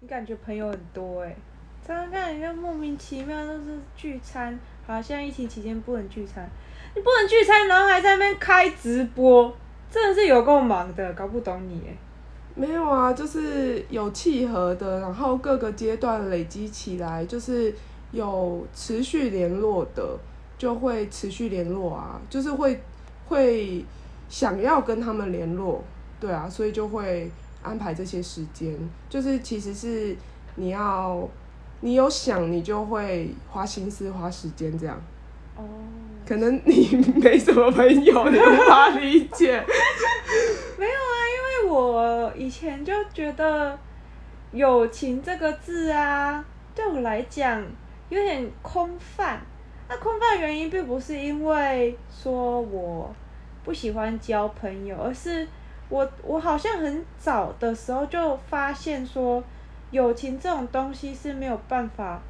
你感觉朋友很多哎、常常看人家莫名其妙都是聚餐，好像疫情期间不能聚餐，你不能聚餐，然后还在那边开直播，真的是有够忙的，搞不懂你哎、没有啊，就是有契合的，然后各个阶段累积起来，就是有持续联络的，就会持续联络啊，就是会会想要跟他们联络，对啊，所以就会安排这些时间，就是其实是你要你有想，你就会花心思花时间这样。哦，可能你没什么朋友，你无法理解。没有啊，因为我以前就觉得友情这个字啊，对我来讲有点空泛。那空泛的原因并不是因为说我不喜欢交朋友，而是我我好像很早的时候就发现说，友情这种东西是没有办法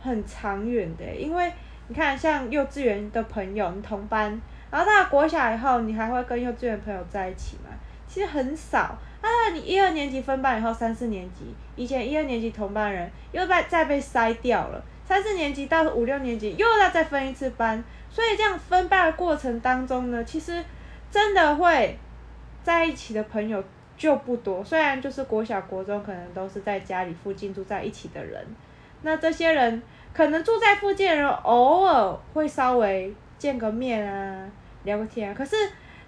很长远的，因为你看像幼稚园的朋友，你同班，然后到了国小以后，你还会跟幼稚园朋友在一起吗？其实很少。啊，你一二年级分班以后，三四年级，以前一二年级同班人又被再被筛掉了，三四年级到五六年级又要再分一次班，所以这样分班的过程当中呢，其实真的会在一起的朋友就不多。虽然就是国小、国中可能都是在家里附近住在一起的人，那这些人可能住在附近的人偶尔会稍微见个面啊，聊个天啊，可是。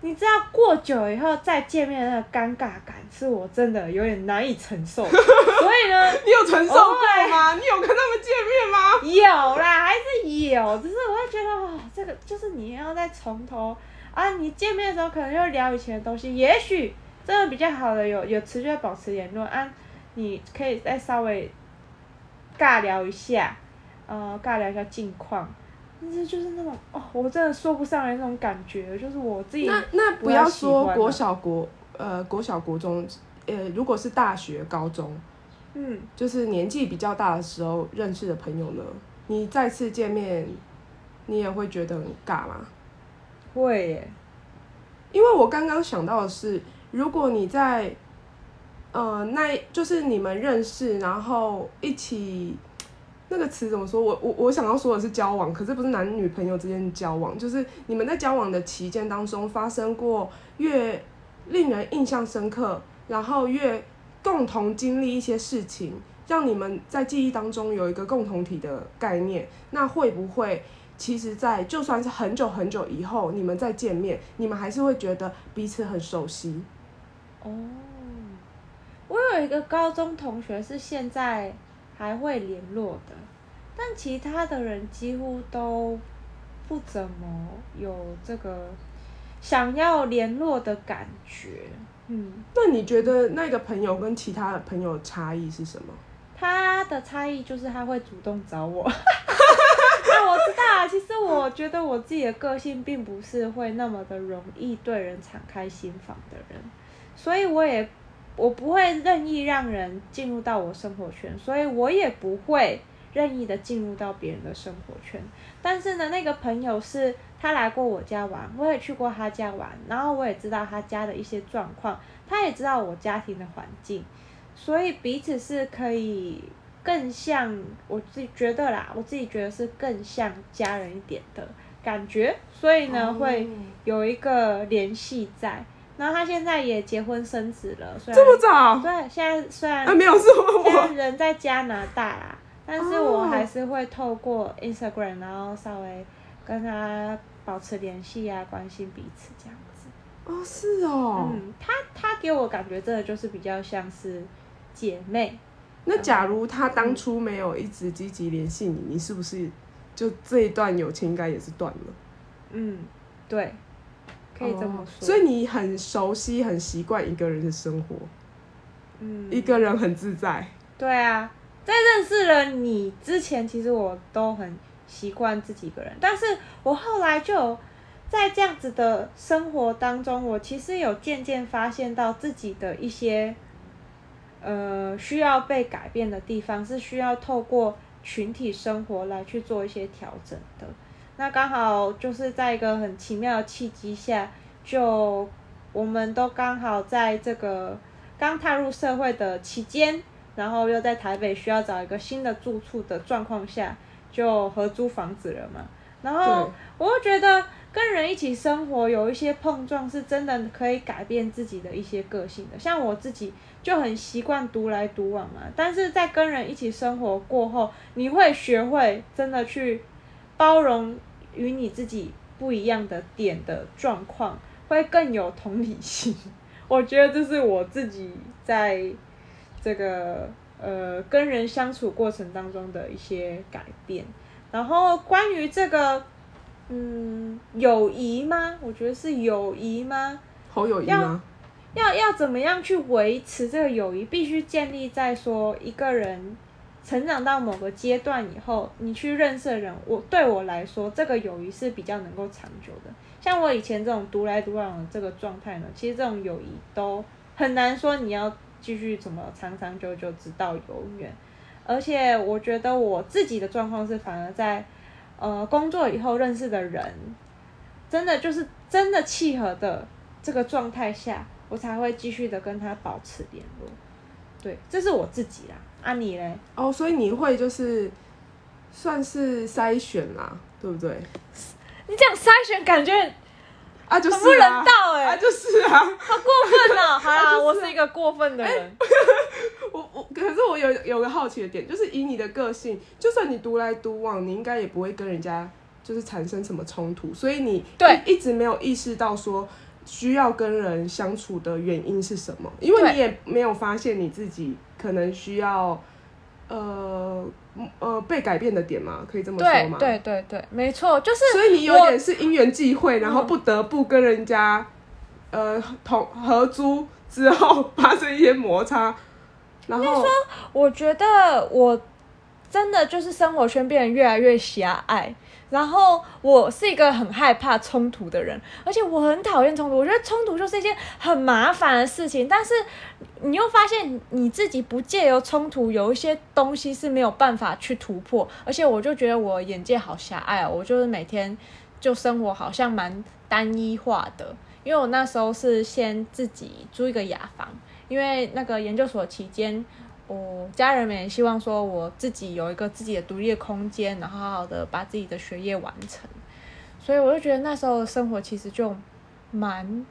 你知道过久以后再见面的那个尴尬感，是我真的有点难以承受。所以呢，你有承受过吗？你有跟他们见面吗？有啦，还是有，只是我会觉得哦，这个就是你要再从头啊，你见面的时候可能就聊以前的东西，也许真的比较好的有有持续的保持联络啊，你可以再稍微尬聊一下，呃，尬聊一下近况。但是就是那种哦，我真的说不上来那种感觉，就是我自己那那不要说国小国呃国小国中，呃如果是大学高中，嗯，就是年纪比较大的时候认识的朋友呢，你再次见面，你也会觉得很尬吗？会耶，因为我刚刚想到的是，如果你在呃那就是你们认识，然后一起。那个词怎么说？我我我想要说的是交往，可是不是男女朋友之间的交往，就是你们在交往的期间当中发生过越令人印象深刻，然后越共同经历一些事情，让你们在记忆当中有一个共同体的概念。那会不会其实，在就算是很久很久以后，你们再见面，你们还是会觉得彼此很熟悉？哦，我有一个高中同学是现在还会联络的，但其他的人几乎都不怎么有这个想要联络的感觉。嗯，那你觉得那个朋友跟其他的朋友差异是什么？他的差异就是他会主动找我。其实我觉得我自己的个性并不是会那么的容易对人敞开心房的人，所以我也我不会任意让人进入到我生活圈，所以我也不会任意的进入到别人的生活圈。但是呢，那个朋友是他来过我家玩，我也去过他家玩，然后我也知道他家的一些状况，他也知道我家庭的环境，所以彼此是可以更像我自己觉得啦，我自己觉得是更像家人一点的感觉，所以呢、哦会有一个联系在。然后他现在也结婚生子了，虽然这么早？对，现在虽然啊，没有是我人在加拿大啦，但是哦我还是会透过 Instagram，然后稍微跟他保持联系啊，关心彼此这样子。哦，是哦。嗯，他他给我感觉真的就是比较像是姐妹。那假如他当初没有一直积极联系你，你是不是就这一段友情应该也是断了？嗯，对，可以这么哦说。所以你很熟悉、很习惯一个人的生活，嗯，一个人很自在。对啊，在认识了你之前，其实我都很习惯自己一个人，但是我后来就在这样子的生活当中，我其实有渐渐发现到自己的一些呃需要被改变的地方，是需要透过群体生活来去做一些调整的。那刚好就是在一个很奇妙的契机下，就我们都刚好在这个刚踏入社会的期间，然后又在台北需要找一个新的住处的状况下，就合租房子了嘛。然后我又觉得跟人一起生活有一些碰撞，是真的可以改变自己的一些个性的。像我自己就很习惯独来独往嘛，但是在跟人一起生活过后，你会学会真的去包容与你自己不一样的点的状况，会更有同理心。我觉得这是我自己在这个呃跟人相处过程当中的一些改变。然后关于这个，嗯，友谊吗？我觉得是友谊吗？好友谊要吗？要要怎么样去维持这个友谊？必须建立在说一个人成长到某个阶段以后，你去认识的人，我对我来说，这个友谊是比较能够长久的。像我以前这种独来独往的这个状态呢，其实这种友谊都很难说你要继续怎么长长久久直到永远。而且我觉得我自己的状况是，反而在呃工作以后认识的人，真的就是真的契合的这个状态下，我才会继续的跟他保持联络。对，这是我自己啦。啊，你嘞？哦，所以你会就是算是筛选啦，对不对？你这样筛选，感觉啊，就是很不人啊，道哎、啊，就是啊。好过分啊！好啦，就是我是一个过分的人。我我可是我有有个好奇的点，就是以你的个性，就算你独来独往，你应该也不会跟人家就是产生什么冲突，所以你对一一直没有意识到说需要跟人相处的原因是什么，因为你也没有发现你自己可能需要呃呃被改变的点嘛，可以这么说对吗？对对对，没错，就是所以你有点是因缘际会，然后嗯不得不跟人家呃同合租之后发生一些摩擦，然后我觉得我真的就是生活圈变得越来越狭隘，然后我是一个很害怕冲突的人，而且我很讨厌冲突。我觉得冲突就是一件很麻烦的事情，但是你又发现你自己不借由冲突，有一些东西是没有办法去突破，而且我就觉得我眼界好狭隘哦，我就是每天就生活好像蛮单一化的，因为我那时候是先自己租一个雅房。因为那个研究所期间，我家人们也希望说我自己有一个自己的独立的空间，然后好好的把自己的学业完成。所以我就觉得那时候的生活其实就蛮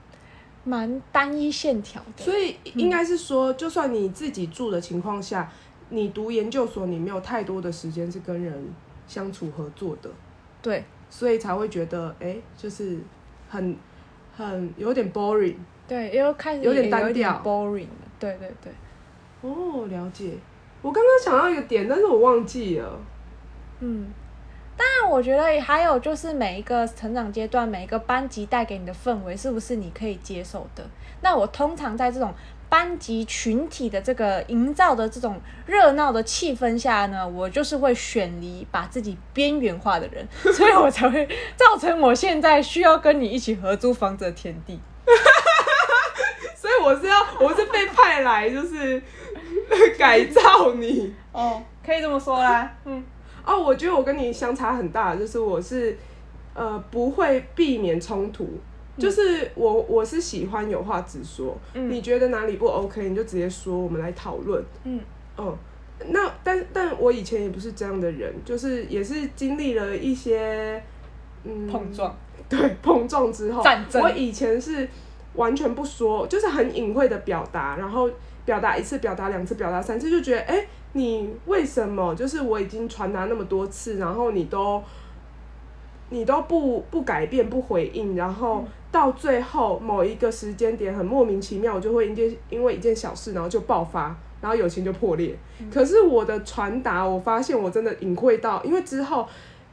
蛮单一线条的。所以应该是说，就算你自己住的情况下，你读研究所，你没有太多的时间是跟人相处合作的，对所以才会觉得哎、就是很很有点 boring。对，又开始有点单调 boring。对对对，哦，了解。我刚刚想到一个点，但是我忘记了。嗯。当然，我觉得还有就是每一个成长阶段，每一个班级带给你的氛围，是不是你可以接受的？那我通常在这种班级群体的这个营造的这种热闹的气氛下呢，我就是会选离把自己边缘化的人，所以我才会造成我现在需要跟你一起合租房子的田地。所以我是要，我是被派来就是 改造你。哦，可以这么说啦。嗯，哦，我觉得我跟你相差很大，就是我是呃不会避免冲突，就是我我是喜欢有话直说，嗯。你觉得哪里不 OK，你就直接说，我们来讨论。嗯。嗯，那但但我以前也不是这样的人，就是也是经历了一些嗯碰撞，对碰撞之后，战争。我以前是完全不说，就是很隐晦的表达，然后表达一次、表达两次、表达三次，就觉得哎、诶你为什么就是我已经传达那么多次，然后你都你都不不改变、不回应，然后到最后某一个时间点很莫名其妙，我就会因件因为一件小事，然后就爆发。然后友情就破裂，可是我的传达，我发现我真的隐晦到，因为之后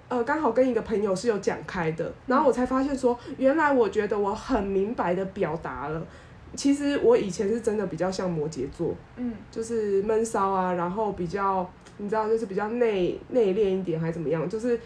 呃，刚好跟一个朋友是有讲开的，然后我才发现说，原来我觉得我很明白的表达了。其实我以前是真的比较像摩羯座，嗯就是闷骚啊，然后比较你知道，就是比较内内敛一点，还怎么样，就是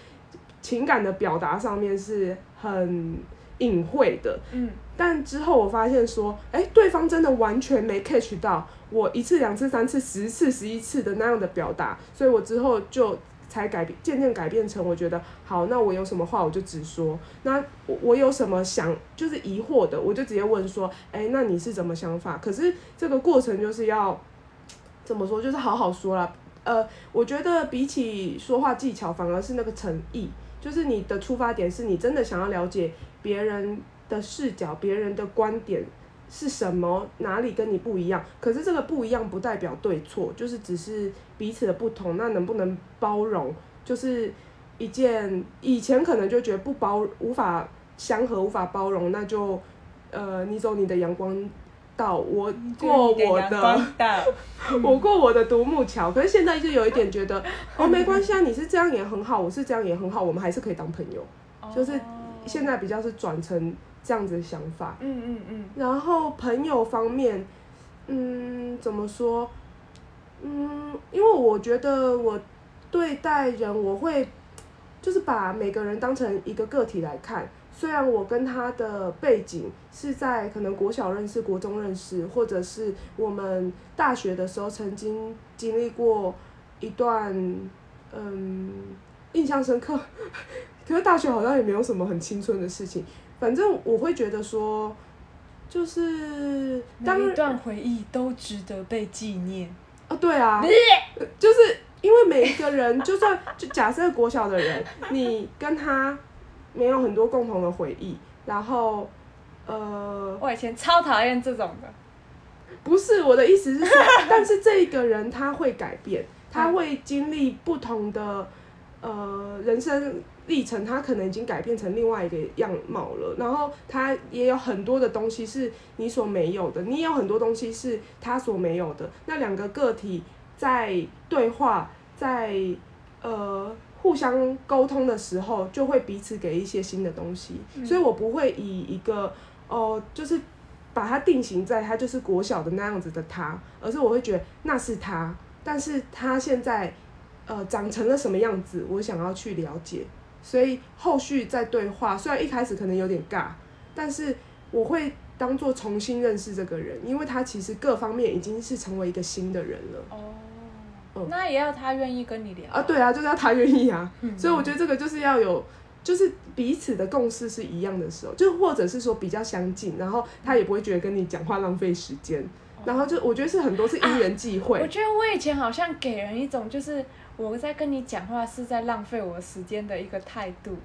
情感的表达上面是很隐晦的。嗯但之后我发现说，哎、对方真的完全没 catch 到我一次、两次、三次、十次、十一次的那样的表达，所以我之后就才改变，渐渐改变成我觉得好，那我有什么话我就直说，那我我有什么想就是疑惑的，我就直接问说，哎、那你是怎么想法？可是这个过程就是要。怎么说，就是好好说了。呃，我觉得比起说话技巧，反而是那个诚意，就是你的出发点是你真的想要了解别人的视角、别人的观点是什么，哪里跟你不一样。可是这个不一样不代表对错，就是只是彼此的不同。那能不能包容，就是一件以前可能就觉得不包无法相合、无法包容，那就呃你走你的阳光道，我过我的。我过我的独木桥，可是现在就有一点觉得，哦，没关系啊，你是这样也很好，我是这样也很好，我们还是可以当朋友。就是现在比较是转成这样子的想法。嗯嗯嗯。然后朋友方面，嗯，怎么说？嗯，因为我觉得我对待人，我会就是把每个人当成一个个体来看。虽然我跟他的背景是在可能国小认识、国中认识，或者是我们大学的时候曾经经历过一段嗯印象深刻，可是大学好像也没有什么很青春的事情。反正我会觉得说，就是每一段回忆都值得被纪念啊！对啊，就是因为每一个人，就算就假设国小的人，你跟他。没有很多共同的回忆，然后，呃，我以前超讨厌这种的。不是我的意思是说，但是这一个人他会改变，他会经历不同的呃人生历程，他可能已经改变成另外一个样貌了。然后他也有很多的东西是你所没有的，你也有很多东西是他所没有的。那两个个体在对话，在呃。互相沟通的时候，就会彼此给一些新的东西，所以我不会以一个哦，就是把它定型在他就是国小的那样子的他，而是我会觉得那是他，但是他现在呃长成了什么样子，我想要去了解，所以后续再对话，虽然一开始可能有点尬，但是我会当做重新认识这个人，因为他其实各方面已经是成为一个新的人了。哦。那也要他愿意跟你聊。啊，对啊，就是要他愿意啊，所以我觉得这个就是要有，就是彼此的共识是一样的时候，就或者是说比较相近，然后他也不会觉得跟你讲话浪费时间，然后就我觉得是很多是因缘际会。我觉得我以前好像给人一种就是我在跟你讲话是在浪费我时间的一个态度，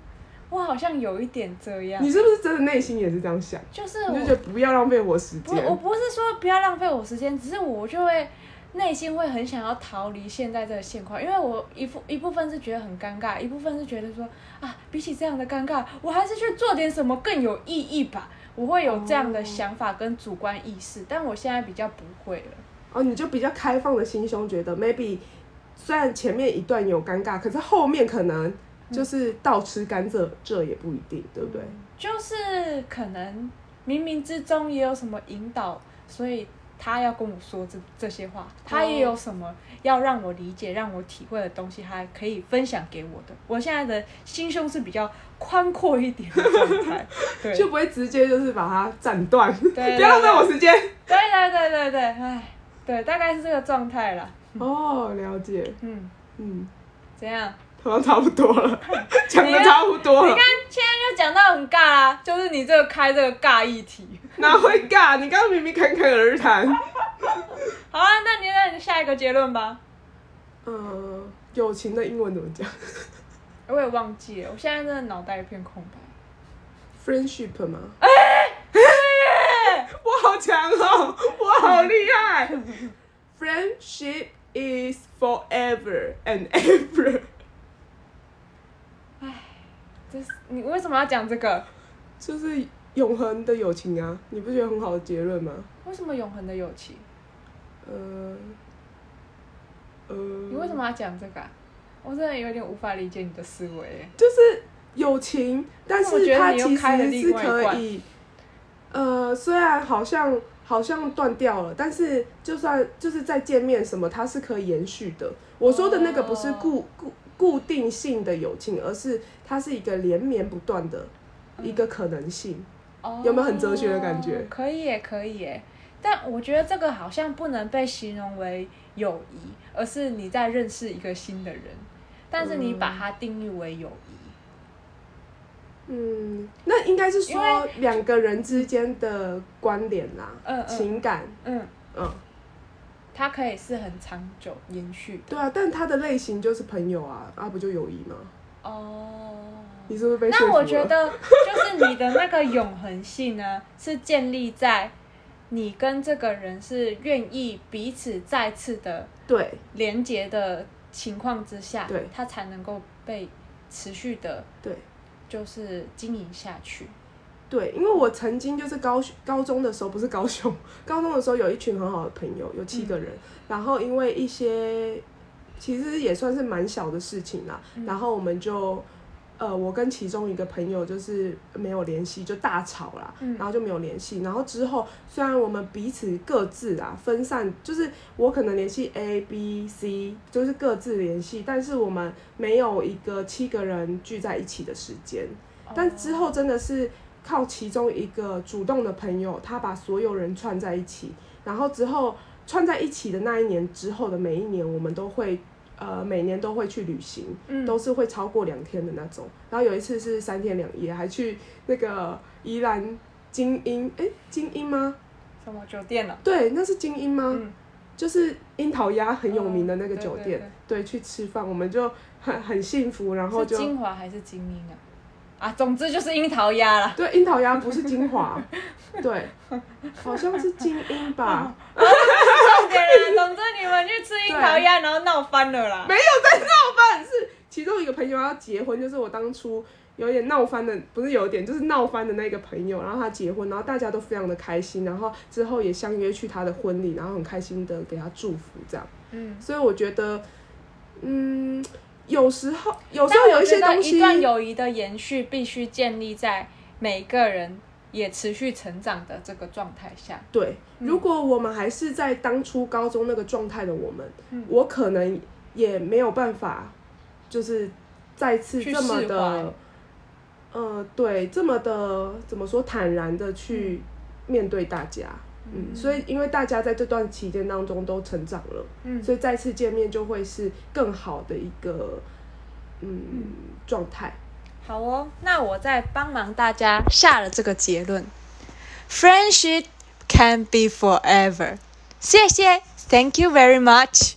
我好像有一点这样。你是不是真的内心也是这样想？就是我就觉得不要浪费我时间。我不是说不要浪费我时间，只是我就会。内心会很想要逃离现在这个现况，因为我一部一部分是觉得很尴尬，一部分是觉得说啊，比起这样的尴尬，我还是去做点什么更有意义吧。我会有这样的想法跟主观意识，但我现在比较不会了。哦，你就比较开放的心胸，觉得 maybe 虽然前面一段有尴尬，可是后面可能就是倒吃甘蔗，这也不一定，对不对？就是可能冥冥之中也有什么引导，所以。他要跟我说这这些话，他也有什么要让我理解、让我体会的东西，他可以分享给我的。我现在的心胸是比较宽阔一点的状态，对，就不会直接就是把它斩断，不要浪费我时间。对对对对对，哎，对，大概是这个状态了。哦，了解。嗯嗯，怎样？好像差不多了，讲的差不多了。你看，现在就讲到很尬啦，就是你这个开这个尬议题，哪会尬？你刚刚明明侃侃而谈。好啊，那你那你下一个结论吧。嗯，友情的英文怎么讲？我也忘记了，我现在真的脑袋一片空白。Friendship 吗？哎，对耶！我好强哦，我好厉害。Friendship is forever and ever. 唉，这是你为什么要讲这个？就是永恒的友情啊！你不觉得很好的结论吗？为什么永恒的友情？呃，呃。你为什么要讲这个？我真的有点无法理解你的思维。就是友情，但是它其实是可以，呃，虽然好像好像断掉了，但是就算就是再见面什么，它是可以延续的。我说的那个不是固固。固定性的友情，而是它是一个连绵不断的一个可能性，有没有很哲学的感觉？可以耶，可以耶。但我觉得这个好像不能被形容为友谊，而是你在认识一个新的人，但是你把它定义为友谊。嗯，那应该是说两个人之间的关联啦，嗯，情感，嗯嗯。它可以是很长久延续的。对啊，但他的类型就是朋友啊，啊不就友谊吗？哦，你是不是被？那我觉得就是你的那个永恒性呢，是建立在你跟这个人是愿意彼此再次的对连接的情况之下，对它才能够被持续的，对就是经营下去。对，因为我曾经就是高高中的时候，不是高雄，高中的时候有一群很好的朋友，有七个人，然后因为一些其实也算是蛮小的事情啦，然后我们就。呃，我跟其中一个朋友就是没有联系，就大吵啦，然后就没有联系。然后之后虽然我们彼此各自啊分散，就是我可能联系 A、B、C，就是各自联系，但是我们没有一个七个人聚在一起的时间。但之后真的是靠其中一个主动的朋友，他把所有人串在一起，然后之后串在一起的那一年之后的每一年，我们都会。呃，每年都会去旅行，都是会超过两天的那种。然后有一次是三天两夜，还去那个宜兰精英，哎，精英吗？什么酒店啊？对，那是精英吗？就是樱桃鸭很有名的那个酒店，对，去吃饭，我们就很很幸福，然后就精华还是精英啊？啊，总之就是樱桃鸭了。对，樱桃鸭不是精华，对，好像是精英吧。总之你们去吃樱桃鸭，然后闹翻了啦。没有在闹翻，是其中一个朋友要结婚，就是我当初有点闹翻的，不是有点，就是闹翻的那个朋友，然后他结婚，然后大家都非常的开心，然后之后也相约去他的婚礼，然后很开心的给他祝福，这样。嗯，所以我觉得，嗯。有时候，有时候有一些东西，一段友谊的延续必须建立在每个人也持续成长的这个状态下。对，如果我们还是在当初高中那个状态的我们，我可能也没有办法，就是再次这么的，呃，对，这么的怎么说坦然的去面对大家。嗯，所以因为大家在这段期间当中都成长了，嗯，所以再次见面就会是更好的一个嗯。状态。好哦，那我再帮忙大家下了这个结论：Friendship can be forever。谢谢，Thank you very much。